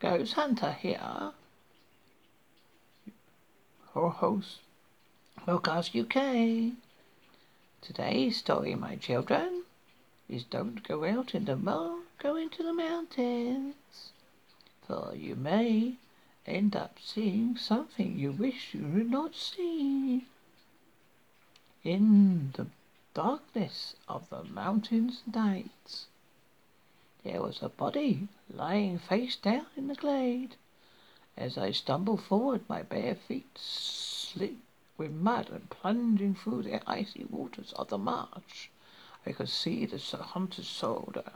Ghost Hunter here. Your host, Forecast UK. Today's story, my children, is don't go out in the mo go into the mountains, for you may end up seeing something you wish you did not see. In the darkness of the mountain's nights, there was a body lying face down in the glade. As I stumbled forward, my bare feet slid with mud and plunging through the icy waters of the marsh. I could see the hunter's shoulder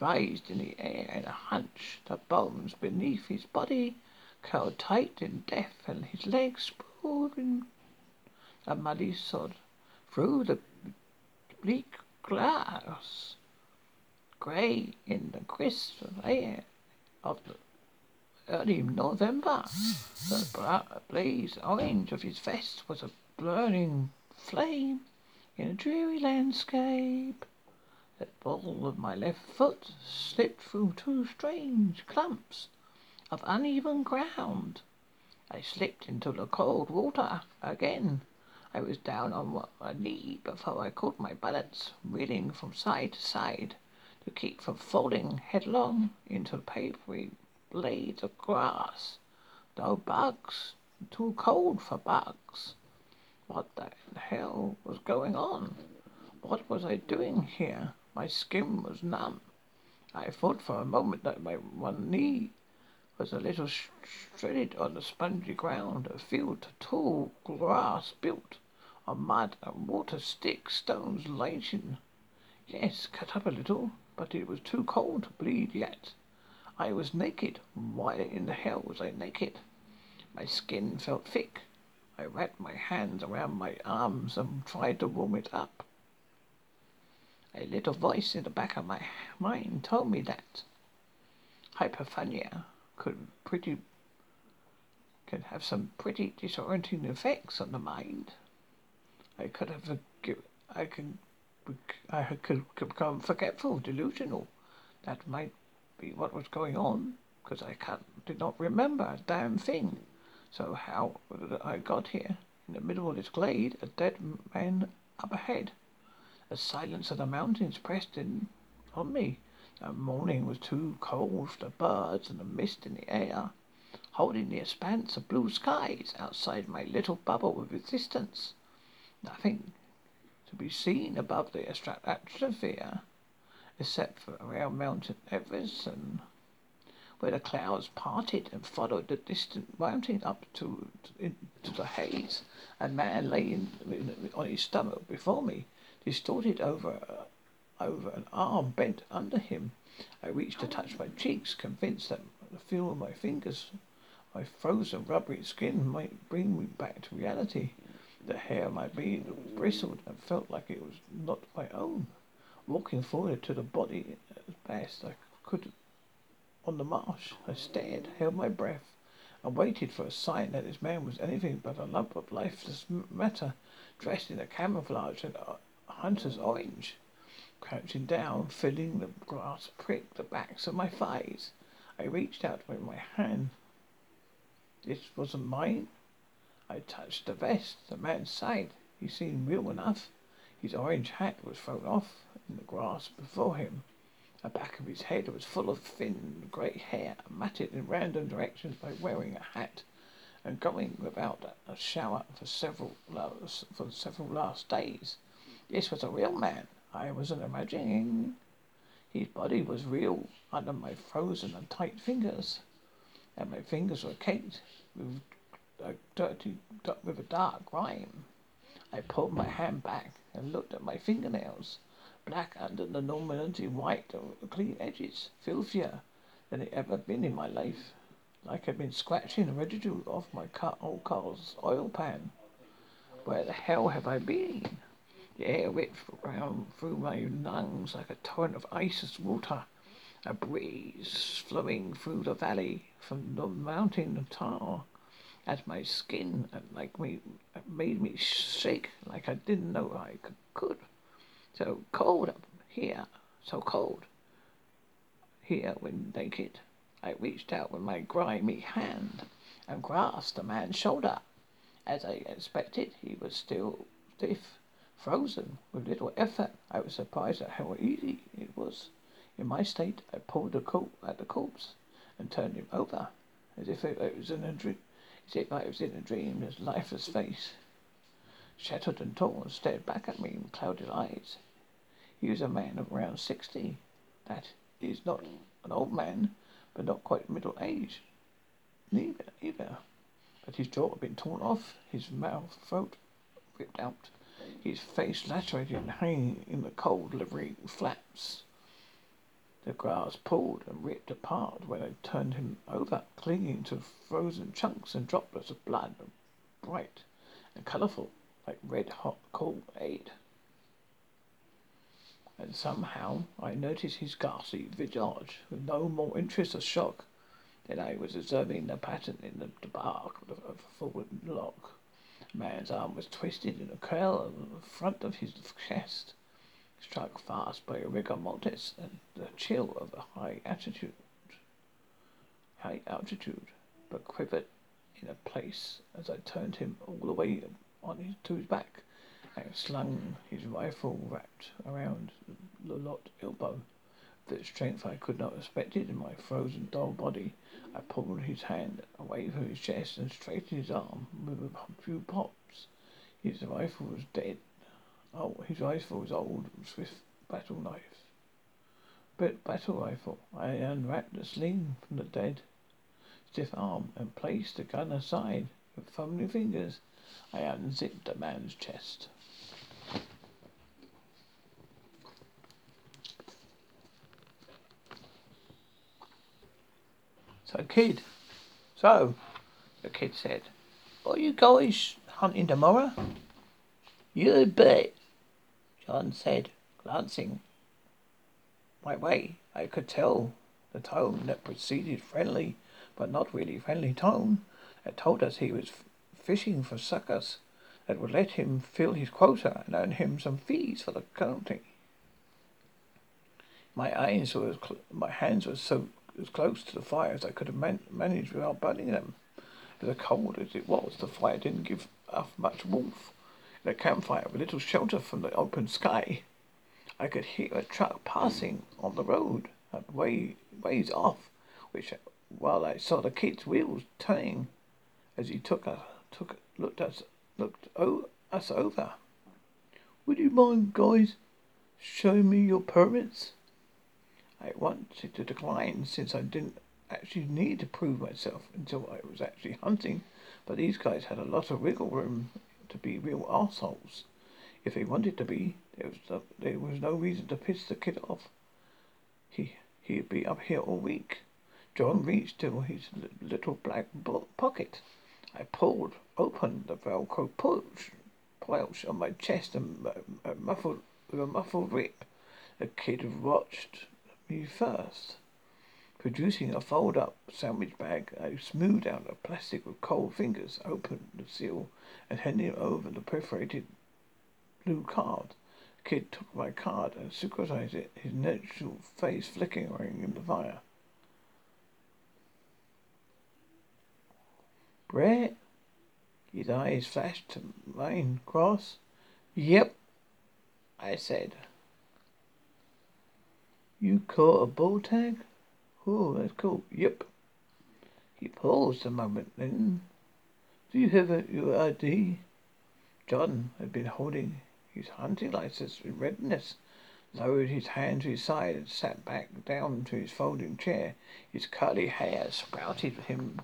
raised in the air in a hunch, the bones beneath his body curled tight in death, and his legs sprawled in a muddy sod through the bleak glass grey in the crisp air of the early November. The blaze orange of his vest was a burning flame in a dreary landscape. The ball of my left foot slipped through two strange clumps of uneven ground. I slipped into the cold water again. I was down on my knee before I caught my balance, reeling from side to side to keep from falling headlong into the papery blades of grass. No bugs, too cold for bugs. What the hell was going on? What was I doing here? My skin was numb. I thought for a moment that my one knee was a little shredded on the spongy ground, a field of tall grass built of mud and water sticks, stones, lichen. Yes, cut up a little, but it was too cold to bleed yet. I was naked. Why in the hell was I naked? My skin felt thick. I wrapped my hands around my arms and tried to warm it up. A little voice in the back of my mind told me that hypothermia could pretty could have some pretty disorienting effects on the mind. I could have I could I could become forgetful, delusional. That might be what was going on, because I did not remember a damn thing. So how I got here? In the middle of this glade, a dead man up ahead. The silence of the mountains pressed in on me. The morning was too cold for the birds and the mist in the air, holding the expanse of blue skies outside my little bubble of existence. Nothing to be seen above the atmosphere, except for around Mount Everest and where the clouds parted and followed the distant mountain up to, into the haze. A man lay in, on his stomach before me, distorted over over an arm bent under him. I reached to touch my cheeks, convinced that the feel of my fingers, my frozen rubbery skin, might bring me back to reality. The hair on my beard bristled and felt like it was not my own. Walking forward to the body as best I could on the marsh, I stared, held my breath, and waited for a sign that this man was anything but a lump of lifeless matter, dressed in a camouflage and hunter's orange. Crouching down, feeling the grass prick the backs of my thighs, I reached out with my hand. This wasn't mine. I touched the vest. The man's side. He seemed real enough. His orange hat was thrown off in the grass before him. The back of his head was full of thin grey hair, matted in random directions by wearing a hat and going without a shower for several for several last days. This was a real man. I wasn't imagining. His body was real under my frozen and tight fingers, and my fingers were caked with a dirty with a dark grime. I pulled my hand back and looked at my fingernails, black under the normality white of clean edges, filthier than it ever been in my life, like I'd been scratching the residue off my cut old car's oil pan. Where the hell have I been? The air whipped round through my lungs like a torrent of ice water, a breeze flowing through the valley from the mountain of tar at my skin and like me made me shake like I didn't know I could. So cold up here, so cold here when naked. I reached out with my grimy hand and grasped the man's shoulder. As I expected, he was still stiff, frozen. With little effort, I was surprised at how easy it was. In my state, I pulled the corp- at the corpse and turned him over, as if it was in a dream. As I was in a dream, his lifeless face, shattered and torn, stared back at me with clouded eyes. He was a man of around sixty. That is not an old man, but not quite middle age. Neither, either. But his jaw had been torn off, his mouth, throat ripped out, his face lacerated and hanging in the cold livery flaps. The grass pulled and ripped apart when I turned him over, clinging to frozen chunks and droplets of blood, bright and colourful like red hot coal aid. And somehow I noticed his ghastly visage with no more interest or shock than I was observing the pattern in the, bark of a fallen log. A man's arm was twisted in a curl the front of his chest struck fast by a rigor mortis and the chill of a high altitude, high altitude, but quivered in a place as I turned him all the way on his, to his back and slung his rifle wrapped around the lot elbow. With strength I could not expect in my frozen dull body, I pulled his hand away from his chest and straightened his arm with a few pops. His rifle was dead. Oh, his rifle was old, swift battle knife. But battle rifle. I unwrapped the sling from the dead stiff arm and placed the gun aside. With fumbling fingers, I unzipped the man's chest. So, kid, so, the kid said, are you guys hunting tomorrow? You bet. John said, glancing my way. I could tell the tone that preceded friendly, but not really friendly tone. It told us he was f- fishing for suckers that would let him fill his quota and earn him some fees for the county. My eyes were cl- my hands were so as close to the fire as I could have man- managed without burning them. As cold as it was, the fire didn't give off much warmth in a campfire with little shelter from the open sky. I could hear a truck passing on the road a way, ways off, which while I saw the kid's wheels turning as he took a took looked us looked o- us over. Would you mind, guys, showing me your permits? I wanted to decline since I didn't actually need to prove myself until I was actually hunting, but these guys had a lot of wiggle room to be real assholes. If they wanted to be, there was no, there was no reason to piss the kid off. He he'd be up here all week. John reached to his little black pocket. I pulled open the Velcro pouch, pouch on my chest and uh, muffled with a muffled rip. The kid watched me first. Producing a fold-up sandwich bag, I smoothed out the plastic with cold fingers, opened the seal, and handed over the perforated blue card. The kid took my card and scrutinized it, his natural face flickering in the fire. Brett? His eyes flashed to mine, cross. Yep, I said. You caught a bull tag? Oh, that's cool. Yep. He paused a moment, then. Do you have a, your ID? John had been holding his hunting license in readiness, lowered his hand to his side, and sat back down to his folding chair. His curly hair sprouted him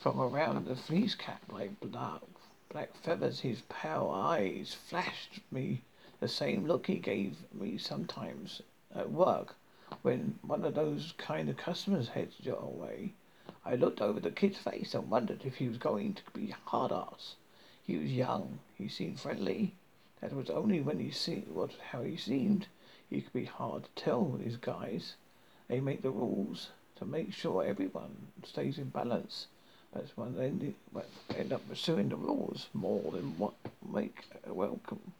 from around the fleece cap like black, black feathers. His pale eyes flashed me the same look he gave me sometimes at work when one of those kind of customers heads your way, I looked over the kid's face and wondered if he was going to be hard ass. He was young. He seemed friendly. That was only when he see what how he seemed. He could be hard to tell with guys. They make the rules to make sure everyone stays in balance. That's when they end, end up pursuing the rules more than what make a welcome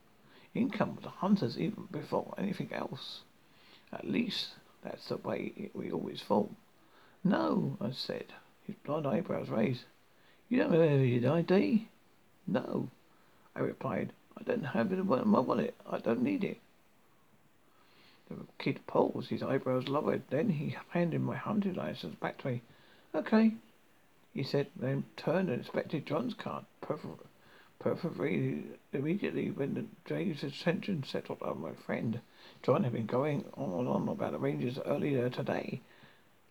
income to hunters even before anything else. At least that's the way we always thought. No, I said, his blond eyebrows raised. You don't have your ID? No, I replied. I don't have it in my wallet. I don't need it. The kid paused, his eyebrows lowered. Then he handed my hunting license back to me. Okay, he said, then turned and inspected John's card. Perfect, perfectly immediately when the James' attention settled on my friend. John had been going on and on about the Rangers earlier today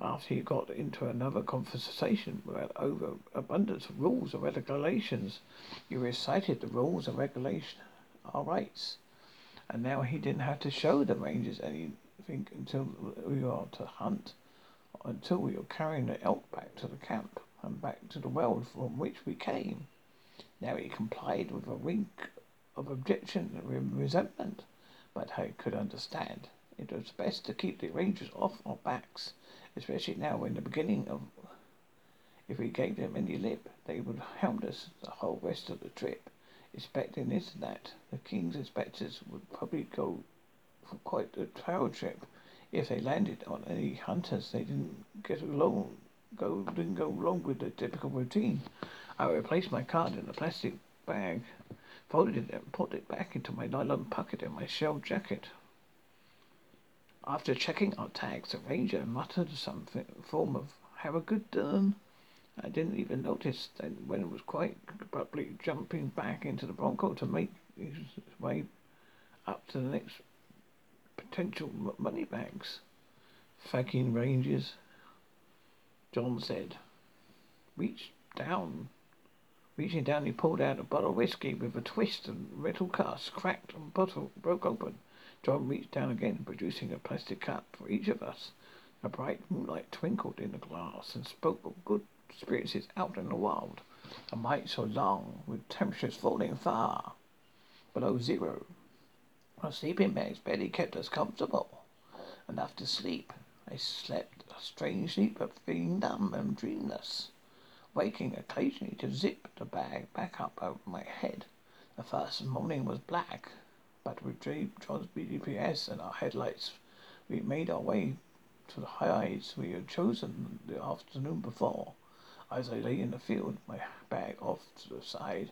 after he got into another conversation about overabundance of rules and regulations. He recited the rules and regulations, our rights, and now he didn't have to show the rangers anything until we are to hunt, until we are carrying the elk back to the camp and back to the world from which we came. Now he complied with a wink of objection and resentment, but I could understand. It was best to keep the rangers off our backs especially now in the beginning of. If we gave them any lip, they would hound us the whole rest of the trip, expecting this and that. The king's inspectors would probably go for quite a trail trip if they landed on any hunters they didn't get along go didn't go along with the typical routine. I replaced my card in a plastic bag, folded it and put it back into my nylon pocket in my shell jacket. After checking our tags, the ranger muttered some form of "Have a good turn." I didn't even notice then when it was quite abruptly jumping back into the Bronco to make his way up to the next potential money bags. Fucking rangers, John said. Reached down. Reaching down, he pulled out a bottle of whiskey with a twist and metal cask cracked and bottle broke open. John reached down again, producing a plastic cup for each of us. A bright moonlight twinkled in the glass and spoke of good experiences out in the wild. A night so long, with temperatures falling far below zero. Our sleeping bags barely kept us comfortable enough to sleep. I slept a strange sleep of feeling numb and dreamless, waking occasionally to zip the bag back up over my head. The first morning was black, but with John's GPS and our headlights, we made our way to the heights we had chosen the afternoon before. As I lay in the field, my bag off to the side,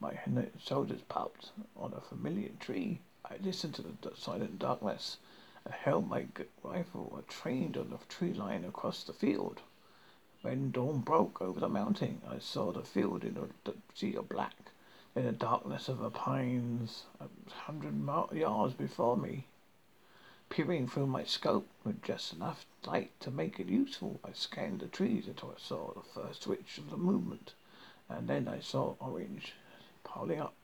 my shoulders popped on a familiar tree. I listened to the silent darkness and held my rifle trained on the tree line across the field. When dawn broke over the mountain, I saw the field in a sea of black in the darkness of the pines a hundred yards before me. Peering through my scope with just enough light to make it useful, I scanned the trees until I saw the first twitch of the movement, and then I saw orange piling up.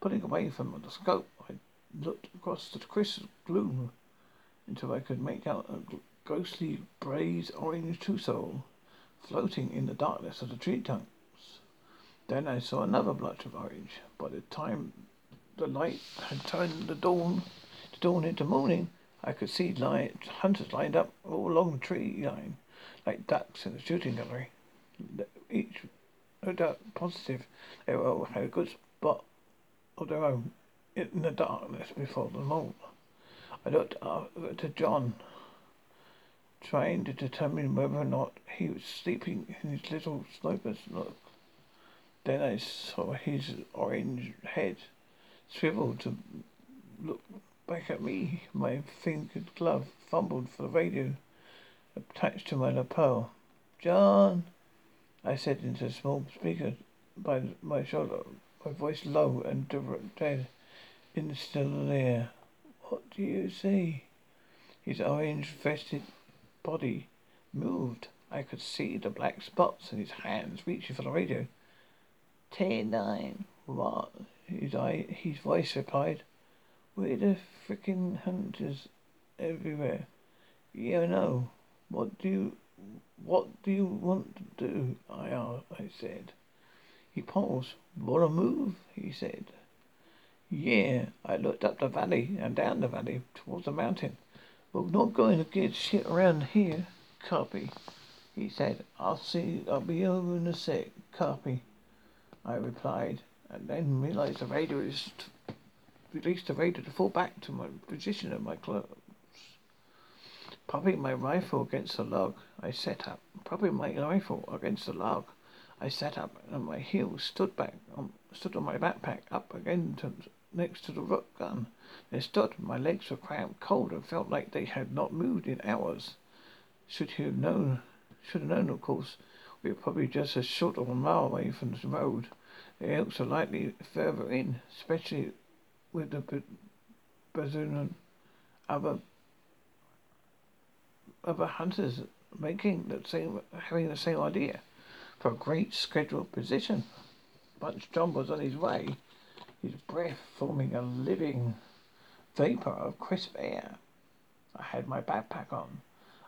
Pulling away from the scope, I looked across the crisp gloom until I could make out a ghostly brazen orange trousseau floating in the darkness of the tree trunk. Then I saw another blotch of orange. By the time the light had turned the dawn to dawn into morning, I could see light, hunters lined up all along the tree line, like ducks in a shooting gallery. Each, no doubt, positive, they all had a good spot of their own in the darkness before the moon. I looked up to John, trying to determine whether or not he was sleeping in his little snoper's nook. Then I saw his orange head swivel to look back at me. My fingered glove fumbled for the radio attached to my lapel. John, I said into a small speaker by my shoulder, my voice low and dead in the still air. What do you see? His orange-vested body moved. I could see the black spots in his hands reaching for the radio. Ten nine. What? His eye, his voice replied. We're the frickin' hunters everywhere. Yeah, I know. What do you, what do you want to do? I I said. He paused. Wanna move? He said. Yeah. I looked up the valley and down the valley towards the mountain. We're not going to get shit around here. Copy. He said. I'll see. I'll be over in a sec. Copy. I replied, and then realized the radio is released the radio to fall back to my position in my clothes. Propping my rifle against the log, I sat up. Propping my rifle against the log, I sat up and my heels stood back, on, stood on my backpack up again to, next to the rook gun. There stood. My legs were cramped, cold, and felt like they had not moved in hours. Should have known, should have known, of course, we were probably just a short of a mile away from the road. The elks are likely further in, especially with the bazoon and other other hunters making the same, having the same idea for a great scheduled position. Once John was on his way, his breath forming a living vapor of crisp air. I had my backpack on.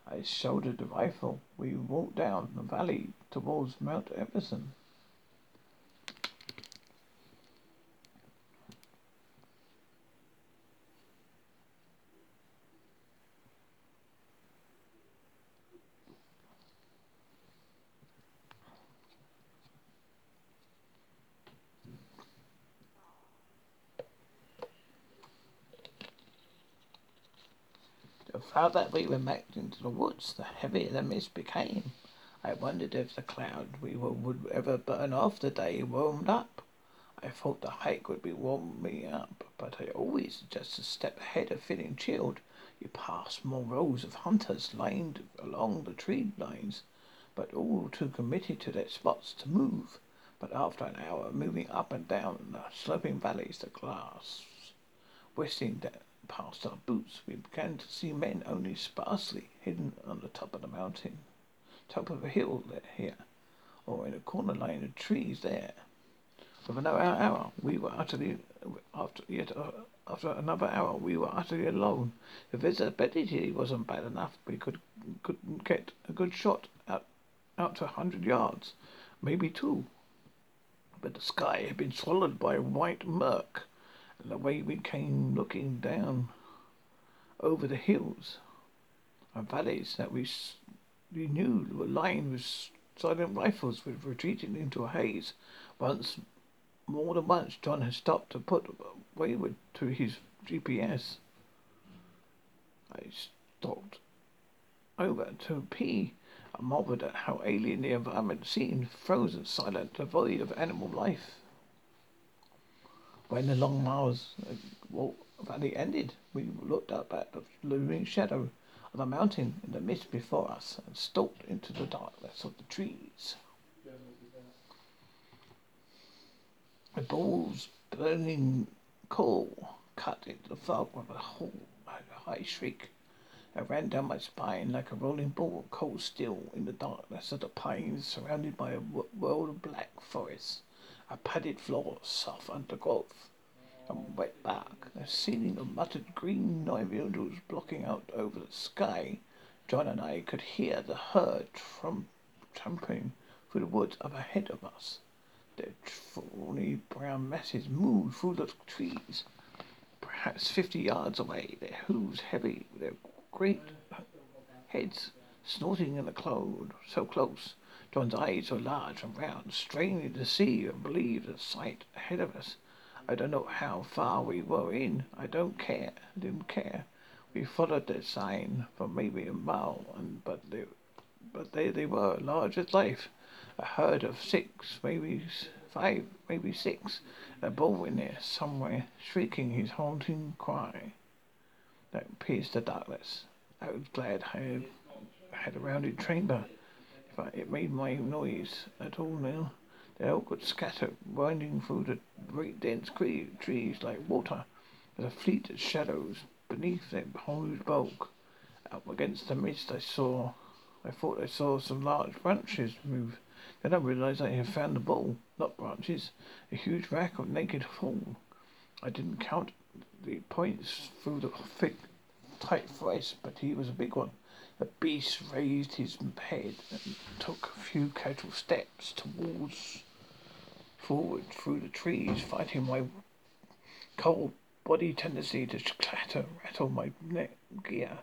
I shouldered the rifle. We walked down the valley towards Mount Everson. The farther we went back into the woods, the heavier the mist became. I wondered if the cloud we were, would ever burn off the day warmed up. I thought the hike would be warming me up, but I always just a step ahead of feeling chilled. You pass more rows of hunters lined along the tree lines, but all too committed to their spots to move. But after an hour moving up and down the sloping valleys, the glass whistling down past our boots, we began to see men only sparsely hidden on the top of the mountain, top of a hill there, here, or in a corner line of trees there. For another hour, we were utterly, after yet uh, after another hour, we were utterly alone. The visibility wasn't bad enough. We could couldn't get a good shot out out to a hundred yards, maybe two. But the sky had been swallowed by white murk the way we came looking down over the hills and valleys that we, we knew were lined with silent rifles with retreating into a haze. Once, more than once, John had stopped to put wayward to his GPS. I stopped over to pee. I marveled at how alien the environment seemed, frozen, silent, devoid of animal life. When the long miles uh, valley ended, we looked up at the looming shadow of the mountain in the mist before us and stalked into the darkness of the trees. The bull's burning coal cut into the fog with a whole, a high shriek. It ran down my spine like a rolling ball, cold still in the darkness of the pines, surrounded by a world of black forest a padded floor, soft undergrowth, and wet bark, a ceiling of muttered green needles blocking out over the sky. John and I could hear the herd tramping through the woods up ahead of us. Their tawny brown masses moved through the trees, perhaps fifty yards away, their hooves heavy, their great heads snorting in the cloud so close John's eyes were large and round, straining to see and believe the sight ahead of us. I don't know how far we were in. I don't care. I didn't care. We followed their sign for maybe a mile, and but they, but they, they were large as life. A herd of six, maybe five, maybe six. A bull in there somewhere, shrieking his haunting cry that pierced the darkness. I was glad I had a rounded chamber it made my noise at all now. The elk would scatter, winding through the great dense trees like water, as a fleet of shadows beneath their huge bulk. Up against the mist, I saw, I thought I saw some large branches move. Then I realized I had found the bull, not branches, a huge rack of naked fall. I didn't count the points through the thick, tight forest, but he was a big one. The beast raised his head and took a few casual steps towards forward through the trees, fighting my cold body tendency to clatter, rattle my neck gear.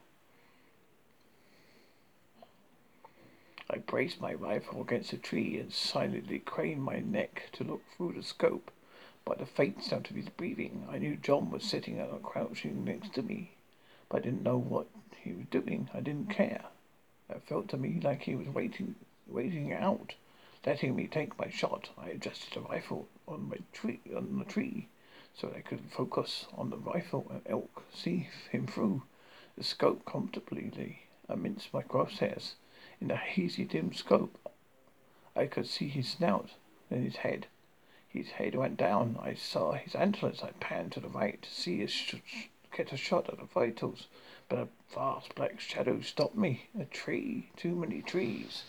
I braced my rifle against a tree and silently craned my neck to look through the scope. By the faint sound of his breathing, I knew John was sitting and crouching next to me, but I didn't know what he was doing, I didn't care. It felt to me like he was waiting, waiting out, letting me take my shot. I adjusted the rifle on my tree, on the tree, so I could focus on the rifle and elk, see him through the scope comfortably. Minced my crosshairs. In the hazy, dim scope, I could see his snout, then his head. His head went down. I saw his antlers. I panned to the right to see his sh- get a shot at the vitals, but a vast black shadow stopped me. A tree, too many trees.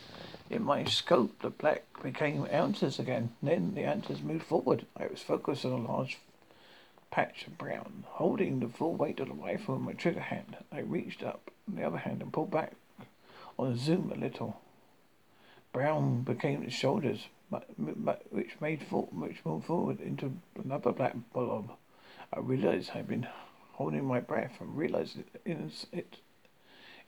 In my scope, the black became antlers again. Then the antlers moved forward. I was focused on a large patch of brown. Holding the full weight of the rifle in my trigger hand, I reached up the other hand and pulled back on the zoom a little. Brown became the shoulders, which made for, which moved forward into another black blob. I realized I'd been holding my breath and realized it in, it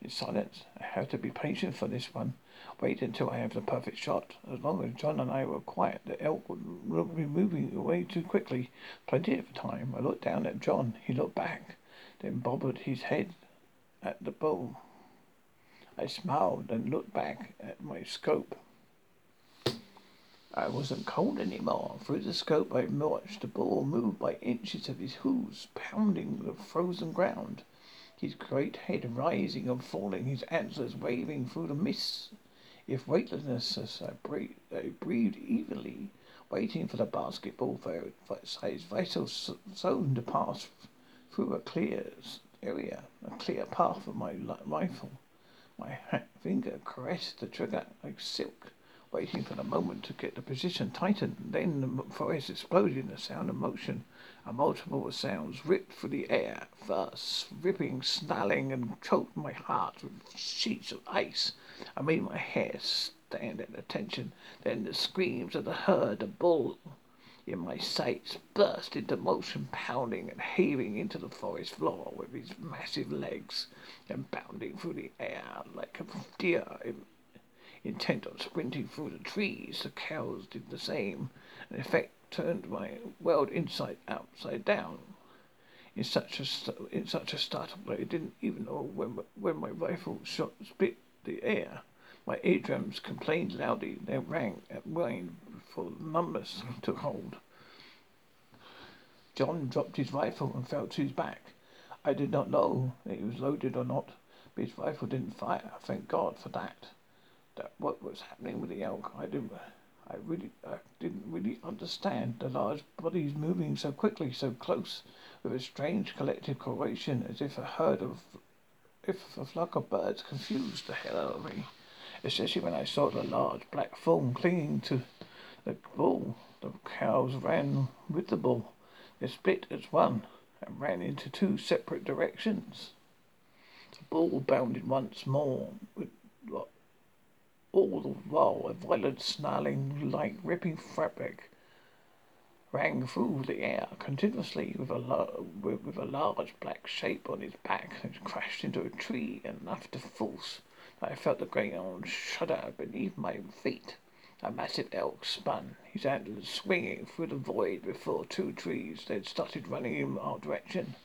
in silence. I have to be patient for this one. Wait until I have the perfect shot. As long as John and I were quiet, the elk would be moving away too quickly. Plenty of time. I looked down at John. He looked back, then bobbed his head at the bull. I smiled and looked back at my scope. I wasn't cold anymore. Through the scope I watched the bull move by inches of his hooves, pounding the frozen ground, his great head rising and falling, his antlers waving through the mists. If weightlessness, I breathed, I breathed evenly, waiting for the basketball-sized vital zone to pass through a clear area, a clear path of my rifle. My finger caressed the trigger like silk waiting for the moment to get the position tightened. Then the forest exploded in a sound of motion. A multiple of sounds ripped through the air. First, ripping, snarling, and choked my heart with sheets of ice. I made my hair stand at attention. Then the screams of the herd, the bull in my sights, burst into motion, pounding and heaving into the forest floor with his massive legs, and bounding through the air like a deer intent on sprinting through the trees. The cows did the same. An effect turned my world inside upside down. In such a in such a startled way, I didn't even know when when my rifle shot split the air. My eardrums complained loudly. They rang at wine for numbers to hold. John dropped his rifle and fell to his back. I did not know that he was loaded or not, but his rifle didn't fire. Thank God for that that what was happening with the elk. I didn't, I really, I didn't really understand the large bodies moving so quickly, so close, with a strange collective cooperation, as if a herd of, if a flock of birds confused the hell out of me. Especially when I saw the large black form clinging to the bull. The cows ran with the bull. They split as one and ran into two separate directions. The bull bounded once more with all the while, a violent snarling, like ripping fabric rang through the air continuously with a, lo- with, with a large black shape on his back and crashed into a tree enough to force I felt the ground shudder beneath my feet. A massive elk spun, his antlers swinging through the void before two trees then started running in our direction.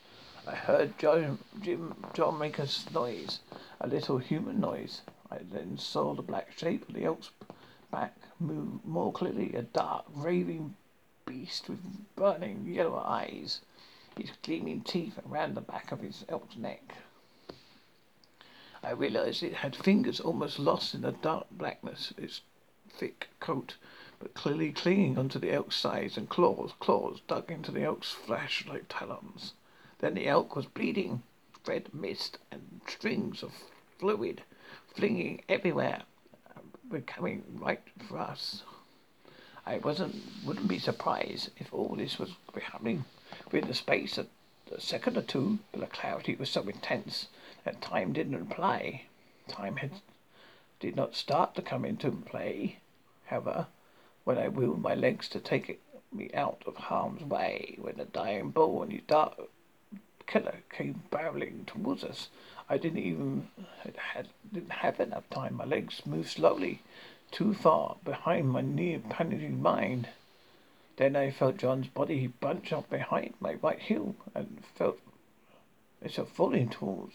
I heard John, Jim, John make a noise, a little human noise. I then saw the black shape of the elk's back move more clearly, a dark, raving beast with burning yellow eyes, his gleaming teeth around the back of his elk's neck. I realized it had fingers almost lost in the dark blackness of its thick coat, but clearly clinging onto the elk's sides, and claws, claws dug into the elk's flesh like talons. Then the elk was bleeding, red mist and strings of fluid flinging everywhere, were coming right for us. I wasn't wouldn't be surprised if all this was happening within the space of a second or two, but the clarity was so intense that time didn't apply. Time had did not start to come into play, however, when I willed my legs to take it, me out of harm's way, when the dying bull and his dark killer came barreling towards us. I didn't even had didn't have enough time. My legs moved slowly, too far behind my near panicking mind. Then I felt John's body bunch up behind my right heel and felt myself falling towards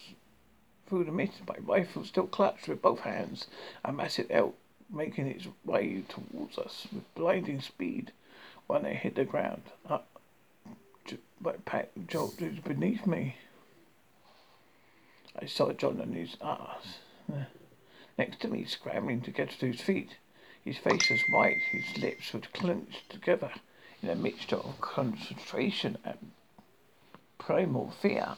through the mist, my rifle still clutched with both hands. A massive elk making its way towards us with blinding speed. When I hit the ground, up, my pack jolted beneath me. I saw John on his ass next to me, scrambling to get to his feet. His face was white, his lips were clenched together in a mixture of concentration and primal fear.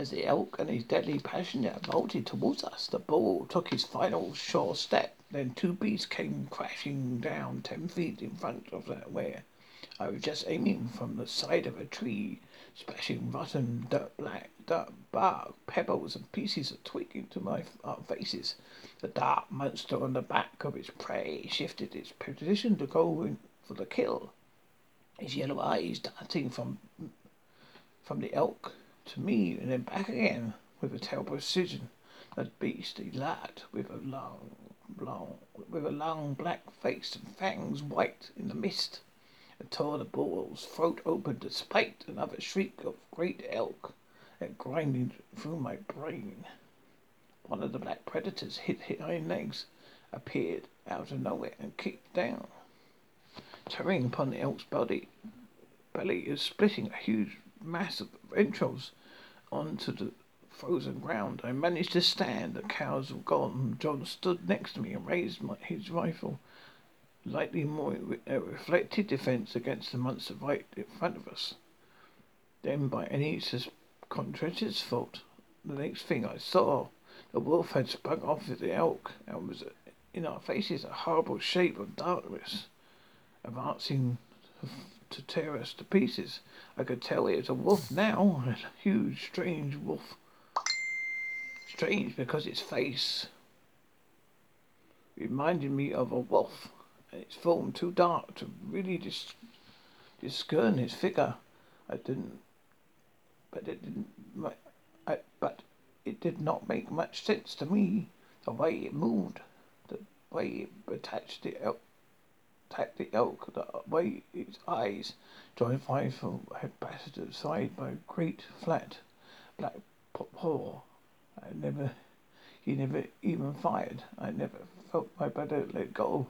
As the elk and his deadly passenger bolted towards us, the bull took his final sure step. Then two beasts came crashing down ten feet in front of where I was just aiming from the side of a tree, splashing rotten dirt black dirt bark, pebbles, and pieces of twig into my our uh, faces. The dark monster on the back of its prey shifted its position to go in for the kill. His yellow eyes darting from from the elk to me and then back again with a terrible precision. That beast lad with a long, long, with a long black face and fangs white in the mist, and tore the bull's throat open despite another shriek of great elk that grinding through my brain. One of the black predators hit his hind legs, appeared out of nowhere and kicked down, tearing upon the elk's body. Belly is splitting a huge mass of entrails onto the frozen ground. I managed to stand. The cows were gone. John stood next to me and raised my, his rifle, lightly more a reflected defense against the monster right in front of us. Then, by any contractor's fault, the next thing I saw, the wolf had sprung off of the elk and was uh, in our faces a horrible shape of darkness, advancing to tear us to pieces. I could tell it was a wolf now, a huge, strange wolf. Strange because its face reminded me of a wolf, and its form too dark to really dis- discern its figure. I didn't, but it didn't. I, but it did not make much sense to me. The way it moved, the way it attached it attacked the elk the way its eyes joined five had battered aside by a great flat black paw. I never he never even fired. I never felt my brother let go,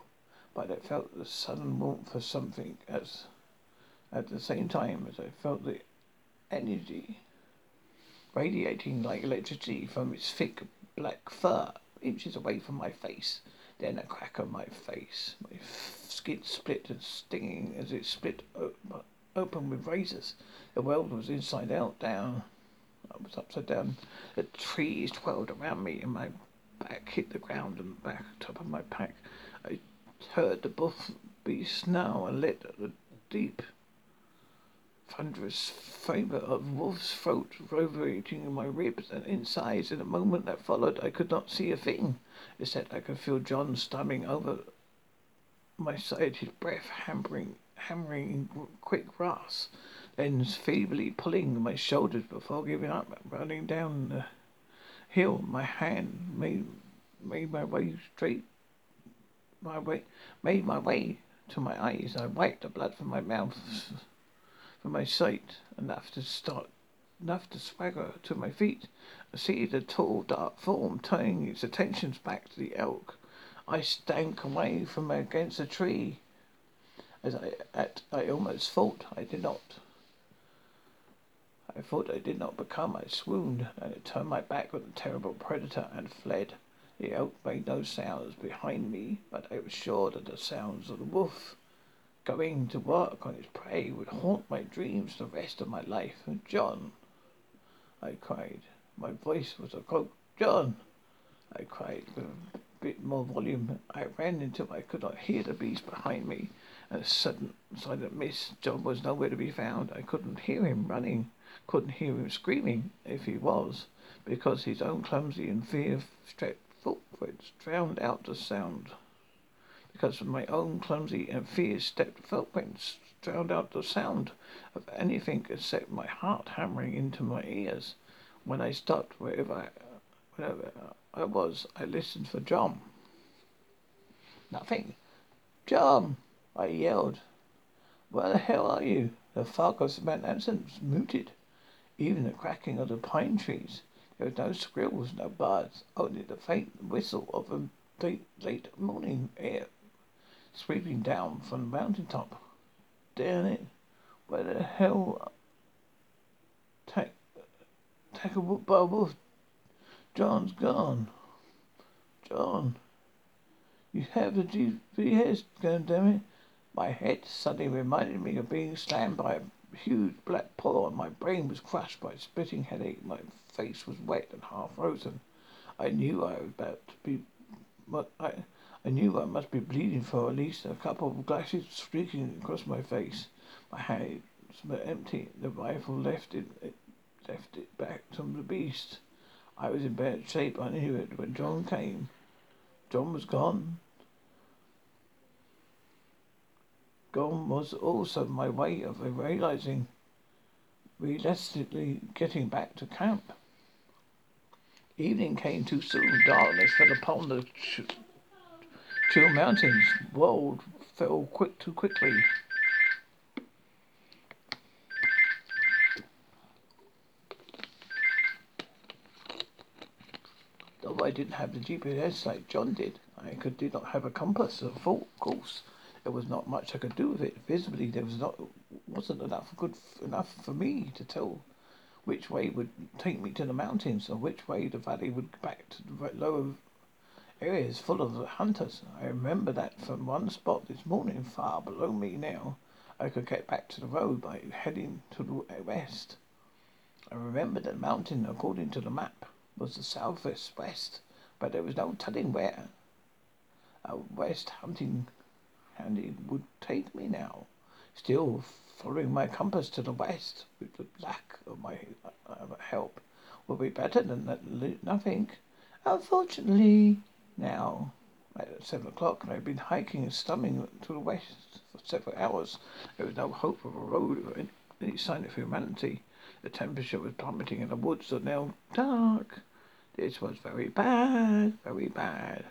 but I felt the sudden warmth of something as at the same time as I felt the energy radiating like electricity from its thick black fur inches away from my face. Then a crack on my face. My skin split and stinging as it split open with razors. The world was inside out, down. I was upside down. The trees twirled around me, and my back hit the ground and back top of my pack. I heard the buff beast now and let the deep, thunderous flavor of wolf's throat reverberating in my ribs and insides. In the moment that followed, I could not see a thing. Except I could feel John stammering over my side, his breath hammering, hammering in quick grasp, then feebly pulling my shoulders before giving up, running down the hill. My hand made made my way straight, my way made my way to my eyes. I wiped the blood from my mouth, from my sight, enough to start enough to swagger to my feet, I see the tall, dark form turning its attentions back to the elk. I stank away from against a tree, as I at, I almost thought I did not. I thought I did not become. I swooned, and turned my back on the terrible predator and fled. The elk made no sounds behind me, but I was sure that the sounds of the wolf going to work on his prey would haunt my dreams the rest of my life. John, I cried. My voice was a croak. John! I cried bit more volume. I ran until I could not hear the beast behind me. A sudden silent mist. John was nowhere to be found. I couldn't hear him running, couldn't hear him screaming, if he was, because his own clumsy and fear-stricken footprints drowned out the sound. Because of my own clumsy and fear-stepped footprints drowned out the sound of anything except my heart hammering into my ears. When I stopped wherever I, wherever I was, I listened for John. Nothing. John! I yelled. Where the hell are you? The fog of Anson was muted. Even the cracking of the pine trees. There was no squirrels, no birds, only the faint whistle of a late, late morning air sweeping down from the mountain top. Damn it. Where the hell take take a wolf John's gone. John. You have the GPS, damn it. My head suddenly reminded me of being slammed by a huge black paw, and my brain was crushed by a splitting headache. My face was wet and half frozen. I knew I was about to be. I, I knew I must be bleeding for at least a couple of glasses streaking across my face. My hands were empty. The rifle left it, it left it back to the beast. I was in bad shape. I knew it when John came. John was gone. Gone was also my way of realizing, realistically getting back to camp. Evening came too soon. Darkness fell upon the ch- chill mountains. World fell quick too quickly. Didn't have the GPS like John did, I could did not have a compass full course. There was not much I could do with it. Visibly, there was not wasn't enough good enough for me to tell which way would take me to the mountains or which way the valley would back to the lower areas full of hunters. I remember that from one spot this morning, far below me now, I could get back to the road by heading to the west. I remember that mountain, according to the map, was the southwest west, but there was no telling where. A west hunting handy would take me now, still following my compass to the west with the lack of my uh, help would be better than nothing. Unfortunately, now at seven o'clock, I had been hiking and stumbling to the west for several hours. There was no hope of a road or any sign of humanity. The temperature was plummeting, and the woods are now dark. This was very bad, very bad.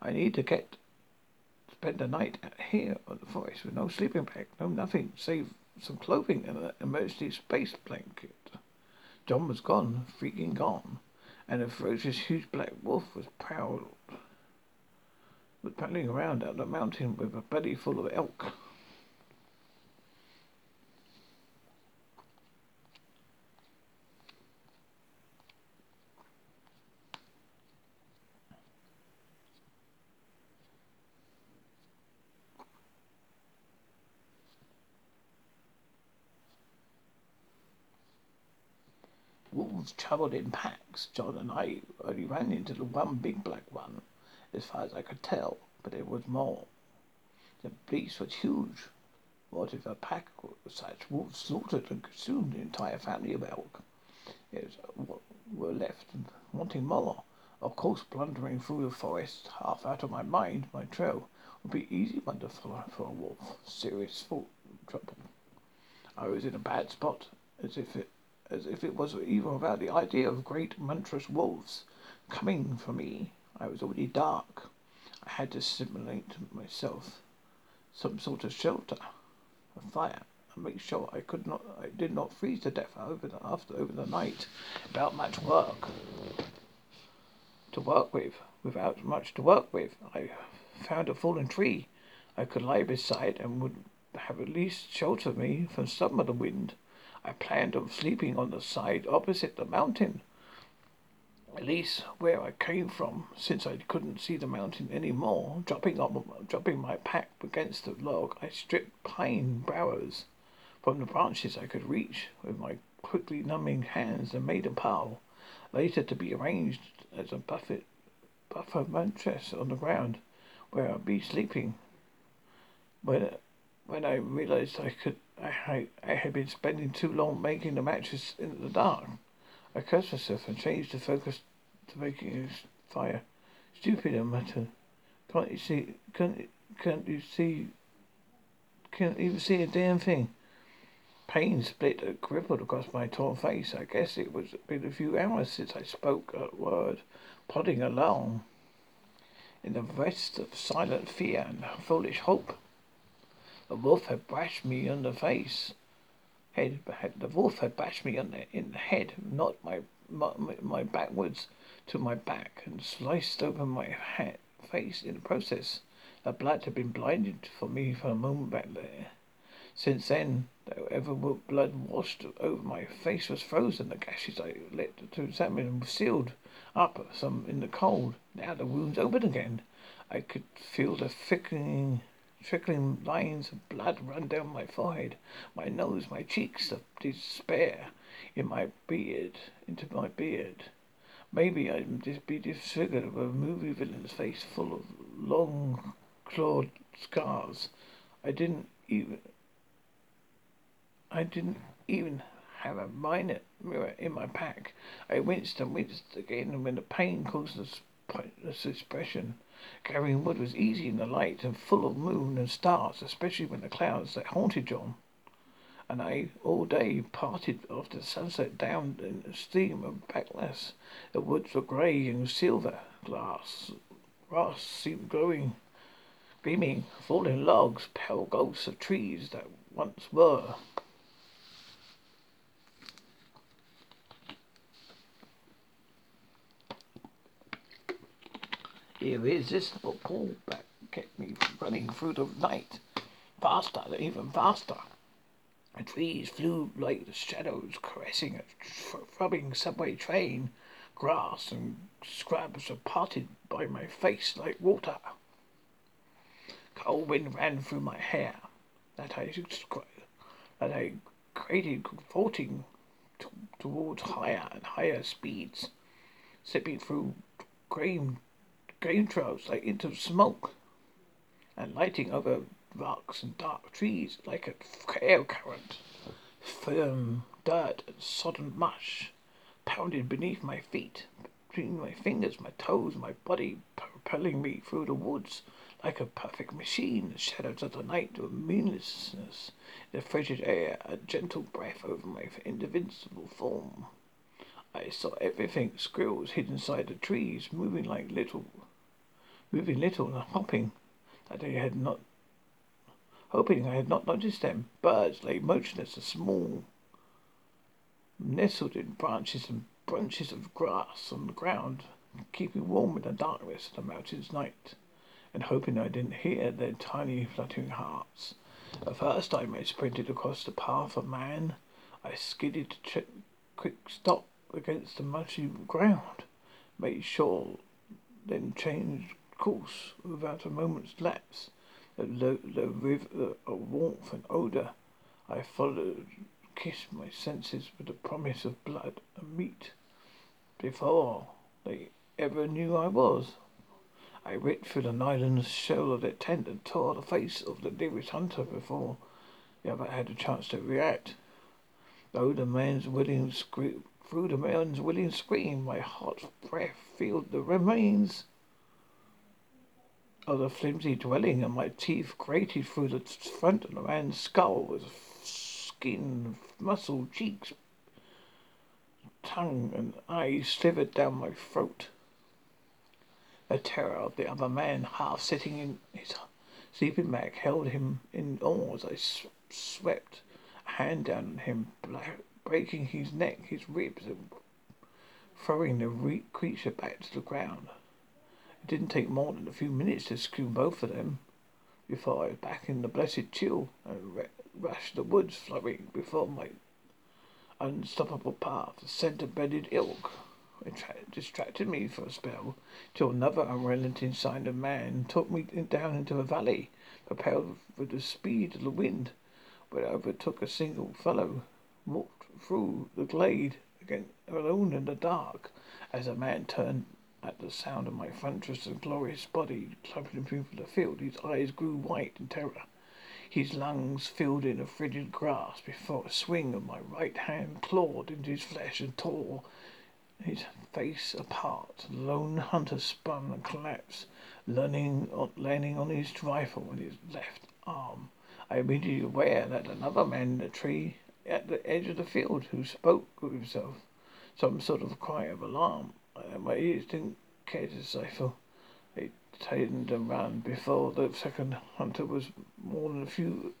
I need to get spend the night here in the forest with no sleeping bag, no nothing save some clothing and an emergency space blanket. John was gone, freaking gone, and a ferocious huge black wolf was was paddling around up the mountain with a belly full of elk. Wolves travelled in packs. John and I only ran into the one big black one, as far as I could tell, but there was more. The beast was huge. What if a pack of such wolves slaughtered and consumed the entire family of elk? It was, were left wanting more. Of course, blundering through the forest, half out of my mind, my trail would be easy one to follow for a wolf. Serious fault trouble. I was in a bad spot, as if it as if it was even about the idea of great monstrous wolves coming for me. I was already dark. I had to simulate myself some sort of shelter, a fire, and make sure I could not, I did not freeze to death over the, after over the night. Without much work to work with, without much to work with, I found a fallen tree I could lie beside and would have at least shelter me from some of the wind. I planned on sleeping on the side opposite the mountain. At least where I came from, since I couldn't see the mountain any more. Dropping dropping my pack against the log, I stripped pine boughs from the branches I could reach with my quickly numbing hands and made a pile, later to be arranged as a buffet, buffer mattress on the ground where I'd be sleeping. When when I realized I could I, I had been spending too long making the matches in the dark. I cursed myself and changed the focus to making a fire. Stupid, I muttered. Can't you see? Can't, can't you see? Can't even see a damn thing. Pain split and crippled across my torn face. I guess it was been a few hours since I spoke a word, plodding along in the rest of silent fear and foolish hope. The wolf had bashed me on the face. Head, the wolf had bashed me on the, in the head, knocked my, my, my backwards to my back, and sliced open my hat, face in the process. The blood had been blinded for me for a moment back there. Since then, though, whatever blood washed over my face was frozen. The gashes I let to examine were sealed up some in the cold. Now the wound's open again. I could feel the thickening, trickling lines of blood run down my forehead, my nose, my cheeks, the despair in my beard, into my beard. Maybe I'd just be disfigured of a movie villain's face full of long clawed scars. I didn't even I didn't even have a minor mirror in my pack. I winced and winced again when the pain caused pointless expression. Carrying wood was easy in the light and full of moon and stars, especially when the clouds that haunted John and I all day parted after sunset down in a stream of blackness. The woods were grey and silver glass. Grass seemed glowing, gleaming, falling logs, pale ghosts of trees that once were. Irresistible pullback kept me running through the night, faster, even faster. The trees flew like the shadows, caressing a throbbing subway train. Grass and scrubs were parted by my face like water. Cold wind ran through my hair that I that I created, floating towards higher and higher speeds, slipping through grain grain trails like into smoke, and lighting over rocks and dark trees like a air current. Firm dirt and sodden mush pounded beneath my feet, between my fingers, my toes, my body propelling me through the woods like a perfect machine. The shadows of the night were meaninglessness, the frigid air a gentle breath over my invincible form. I saw everything, squirrels hid inside the trees, moving like little moving little and hopping that they had not hoping I had not noticed them. Birds lay motionless and small, nestled in branches and bunches of grass on the ground, keeping warm in the darkness of the mountain's night, and hoping I didn't hear their tiny fluttering hearts. The first I sprinted across the path of man, I skidded to check, quick stop against the mushy ground, made sure, then changed course without a moment's lapse. The, lo- the river of uh, warmth and odour I followed kissed my senses with the promise of blood and meat. Before they ever knew I was, I ripped through the nylon shell of their tent and tore the face of the nearest hunter before the other had a chance to react. Though the man's willing scream, through the man's willing scream, my hot breath filled the remains of the flimsy dwelling, and my teeth grated through the front of the man's skull with skin, muscle, cheeks, tongue, and eyes slivered down my throat. The terror of the other man, half sitting in his sleeping bag, held him in awe as I swept a hand down on him, breaking his neck, his ribs, and throwing the creature back to the ground. It didn't take more than a few minutes to screw both of them before I was back in the blessed chill and rushed the woods flowing before my unstoppable path. The scent of bedded ilk distracted me for a spell till another unrelenting sign of man took me down into a valley, propelled with the speed of the wind, where I overtook a single fellow, walked through the glade again alone in the dark, as a man turned at the sound of my thunderous and glorious body clumping through the field, his eyes grew white in terror. His lungs filled in a frigid grasp before a swing of my right hand clawed into his flesh and tore his face apart. The lone hunter spun and collapsed, landing on, landing on his rifle with his left arm. I immediately aware that another man in the tree at the edge of the field who spoke with himself, some sort of cry of alarm Uh, my ears didn't care to decipher. They turned and ran before the second hunter was more than a few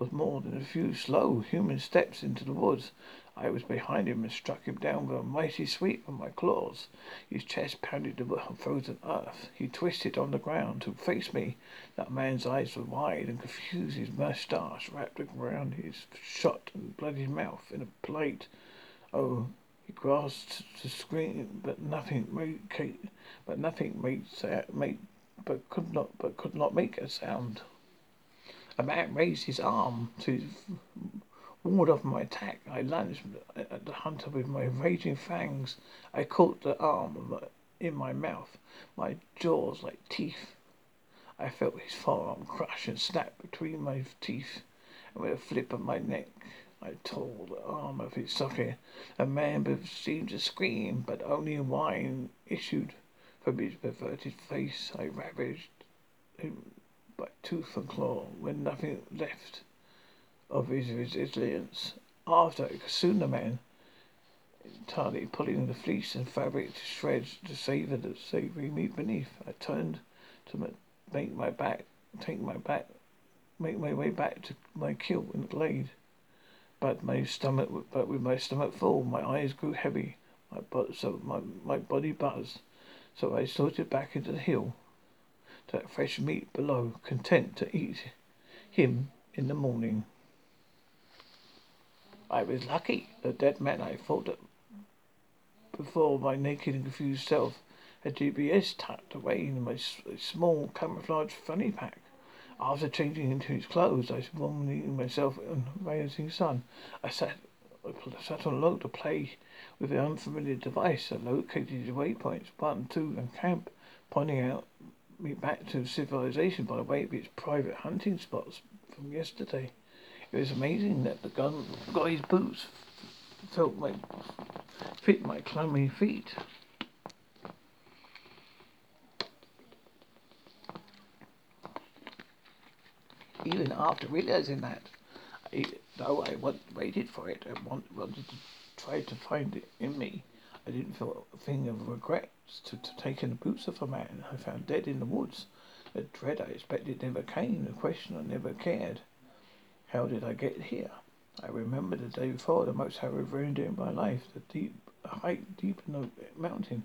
was more than a few slow human steps into the woods. I was behind him and struck him down with a mighty sweep of my claws. His chest pounded the frozen earth. He twisted on the ground to face me. That man's eyes were wide and confused, his moustache wrapped around his shot and bloody mouth in a plate. Oh, he grasped to scream, but nothing made, but nothing made, but could not, but could not make a sound. A man raised his arm to ward off my attack. I lunged at the hunter with my raging fangs. I caught the arm in my mouth, my jaws like teeth. I felt his forearm crush and snap between my teeth, and with a flip of my neck, I tore the arm um, of his socket. A man seemed to scream, but only a whine issued from his perverted face. I ravaged him by tooth and claw when nothing left of his resilience. After soon the man entirely pulling the fleece and fabric to shreds to savor the savory meat beneath. I turned to make my back, take my back, make my way back to my kill in the glade. But my stomach, but with my stomach full, my eyes grew heavy. My so my my body buzzed. So I sorted back into the hill to that fresh meat below, content to eat him in the morning. I was lucky. The dead man I thought that before my naked and confused self had GPS tucked away in my small camouflage funny pack. After changing into his clothes, I warming myself in the rising sun. I sat, I sat on a log to play with the unfamiliar device. I located the waypoints, one, two, and camp, pointing out me back to civilization by way of its private hunting spots from yesterday. It was amazing that the gun got his boots felt like fit my clammy feet. Even after realizing that, I, though I waited for it and wanted to try to find it in me, I didn't feel a thing of regret to, to taking the boots off a man I found dead in the woods. The dread I expected never came, the question I never cared. How did I get here? I remember the day before, the most harrowing day in my life, the deep height deep in the mountain,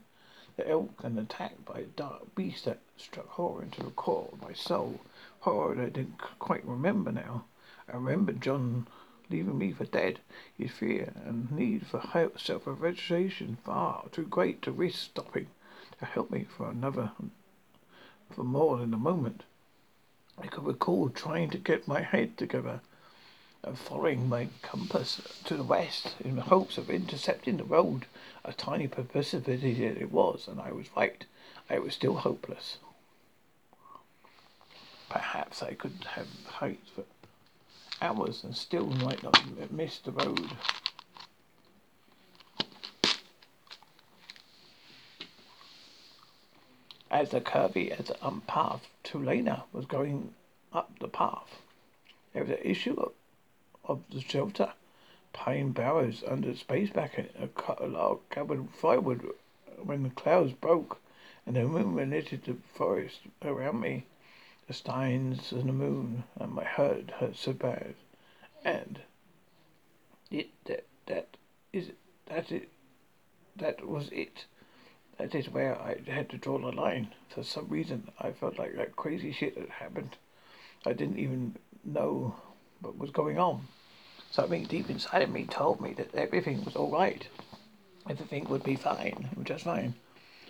the elk and attacked by a dark beast that struck horror into the core of my soul, horror that I didn't quite remember now. I remembered John leaving me for dead, his fear and need for self-realization far too great to risk stopping to help me for another, for more than a moment. I could recall trying to get my head together and following my compass to the west in the hopes of intercepting the road. A tiny precipice it was, and I was right. I was still hopeless. Perhaps I could have hiked for hours and still might not miss the road. As the curvy as um, path to Lena was going up the path, there was an issue of, of the shelter, pine barrows under the space back and a log covered firewood when the clouds broke and the moon lit the forest around me the steins and the moon, and my head hurt so bad. And it that that is that it that was it. That is where I had to draw the line. For some reason, I felt like that crazy shit had happened. I didn't even know what was going on. Something deep inside of me told me that everything was all right. Everything would be fine, just fine.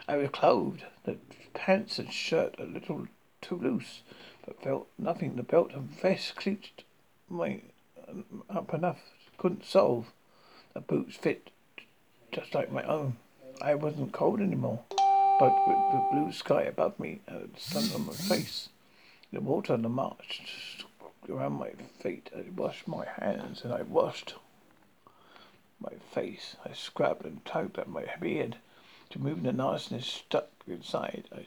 I was clothed, the pants and shirt a little too loose, but felt nothing. The belt and vest clinched my um, up enough. Couldn't solve. The boots fit just like my own. I wasn't cold anymore, but with the blue sky above me and the sun on my face, the water on the march around my feet. I washed my hands and I washed my face. I scrubbed and tugged at my beard to move the nastiness stuck inside. I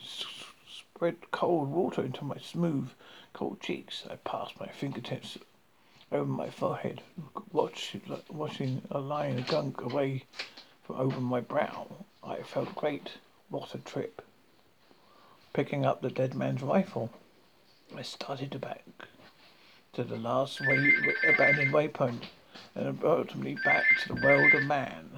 spread cold water into my smooth, cold cheeks. I passed my fingertips over my forehead, watch, watching a line of gunk away from over my brow. I felt great. What a trip. Picking up the dead man's rifle, I started to back to the last way, abandoned waypoint and ultimately back to the world of man.